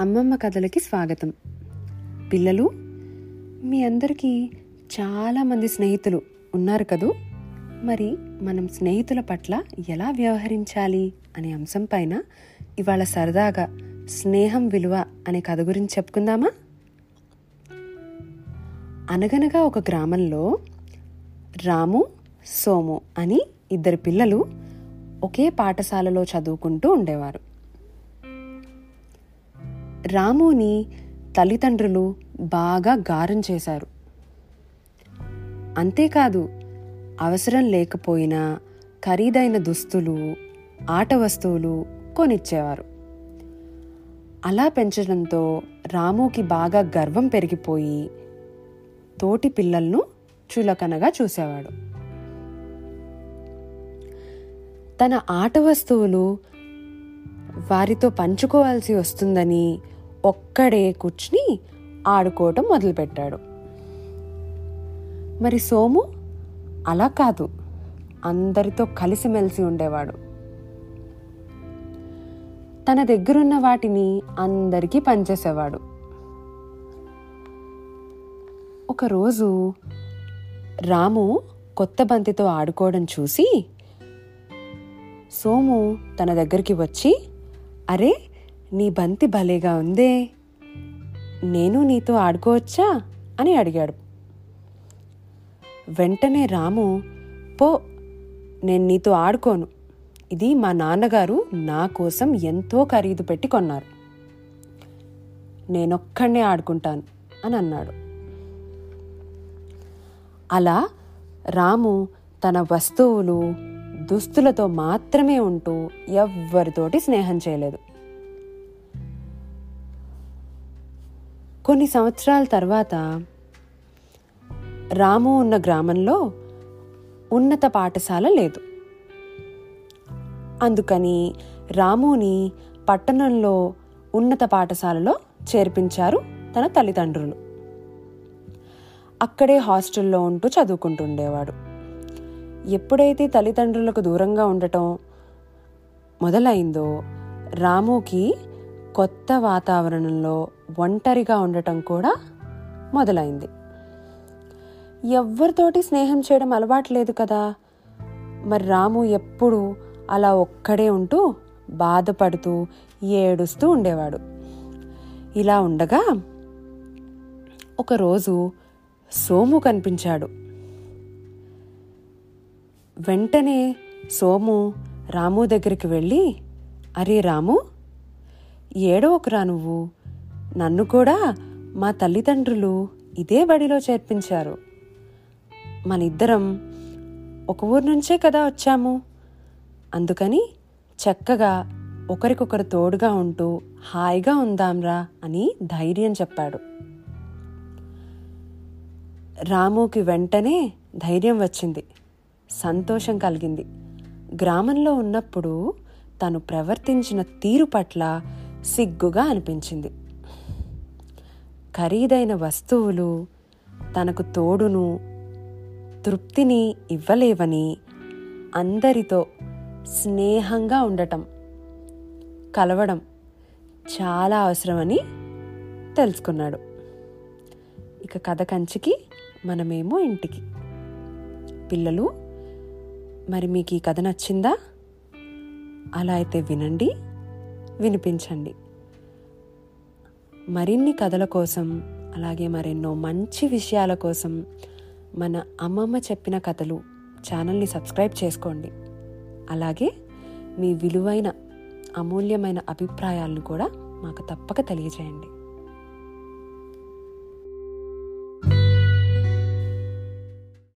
అమ్మమ్మ కథలకి స్వాగతం. పిల్లలు మీ అందరికీ చాలామంది స్నేహితులు ఉన్నారు కదూ? మరి మనం స్నేహితుల పట్ల ఎలా వ్యవహరించాలి అనే అంశం పైన ఇవాళ సరదాగా స్నేహం విలువ అనే కథ గురించి చెప్పుకుందామా? అనగనగా ఒక గ్రామంలో రాము సోము అని ఇద్దరు పిల్లలు ఒకే పాఠశాలలో చదువుకుంటూ ఉండేవారు. రాముని తల్లిదండ్రులు బాగా గారం చేశారు. అంతేకాదు అవసరం లేకపోయినా ఖరీదైన దుస్తులు ఆట వస్తువులు కొనిచ్చేవారు. అలా పెంచడంతో రాముకి బాగా గర్వం పెరిగిపోయి తోటి పిల్లలను చులకనగా చూసేవాడు. తన ఆట వస్తువులు వారితో పంచుకోవాల్సి వస్తుందని ఒక్కడే కూర్చుని ఆడుకోవటం మొదలుపెట్టాడు. మరి సోము? అలా కాదు. అందరితో కలిసిమెలిసి ఉండేవాడు. తన దగ్గరున్న వాటిని అందరికీ పనిచేసేవాడు. ఒకరోజు రాము కొత్త బంతితో ఆడుకోవడం చూసి సోము తన దగ్గరికి వచ్చి అరే నీ బంతి భలేగా ఉందే? నేను నీతో ఆడుకోవచ్చా? అని అడిగాడు. వెంటనే రాము పో నేను నీతో ఆడుకోను. ఇది మా నాన్నగారు నా కోసం ఎంతో ఖరీదు పెట్టి కొన్నారు. నేనొక్కడే ఆడుకుంటాను అని అన్నాడు. అలా రాము తన వస్తువులు దుస్తులతో మాత్రమే ఉంటూ ఎవ్వరితోటి స్నేహం చేయలేదు. కొన్ని సంవత్సరాల తర్వాత రాము ఉన్న గ్రామంలో ఉన్నత పాఠశాల లేదు. అందుకని రాముని పట్టణంలో ఉన్నత పాఠశాలలో చేర్పించారు తన తల్లిదండ్రులు. అక్కడే హాస్టల్లో ఉంటూ చదువుకుంటుండేవాడు. ఎప్పుడైతే తల్లిదండ్రులకు దూరంగా ఉండటం మొదలైందో రాముకి కొత్త వాతావరణంలో ఒంటరిగా ఉండటం కూడా మొదలైంది. ఎవరితోటి స్నేహం చేయడం అలవాటు లేదు కదా. మరి రాము ఎప్పుడు అలా ఒక్కడే ఉంటూ బాధపడుతూ ఏడుస్తూ ఉండేవాడు. ఇలా ఉండగా ఒకరోజు సోము కనిపించాడు. వెంటనే సోము రాము దగ్గరికి వెళ్ళి అరే రాము ఏడవకురా నువ్వు? నన్ను కూడా మా తల్లిదండ్రులు ఇదే బడిలో చేర్పించారు. మనిద్దరం ఒక ఊరు నుంచే కదా వచ్చాము. అందుకని చక్కగా ఒకరికొకరు తోడుగా ఉంటూ హాయిగా ఉందాంరా అని ధైర్యం చెప్పాడు. రాముకి వెంటనే ధైర్యం వచ్చింది. సంతోషం కలిగింది. గ్రామంలో ఉన్నప్పుడు తను ప్రవర్తించిన తీరు పట్ల సిగ్గుగా అనిపించింది. ఖరీదైన వస్తువులు తనకు తోడును తృప్తిని ఇవ్వలేవని అందరితో స్నేహంగా ఉండటం కలవడం చాలా అవసరమని తెలుసుకున్నాడు. ఇక కథ కంచికి మనమేమో ఇంటికి. పిల్లలు మరి మీకు ఈ కథ నచ్చిందా? అలా అయితే వినండి. వినిపించండి. మరిన్ని కథల కోసం అలాగే మరెన్నో మంచి విషయాల కోసం మన అమ్మమ్మ చెప్పిన కథలు ఛానల్ని సబ్స్క్రైబ్ చేసుకోండి. అలాగే మీ విలువైన అమూల్యమైన అభిప్రాయాలను కూడా మాకు తప్పక తెలియజేయండి.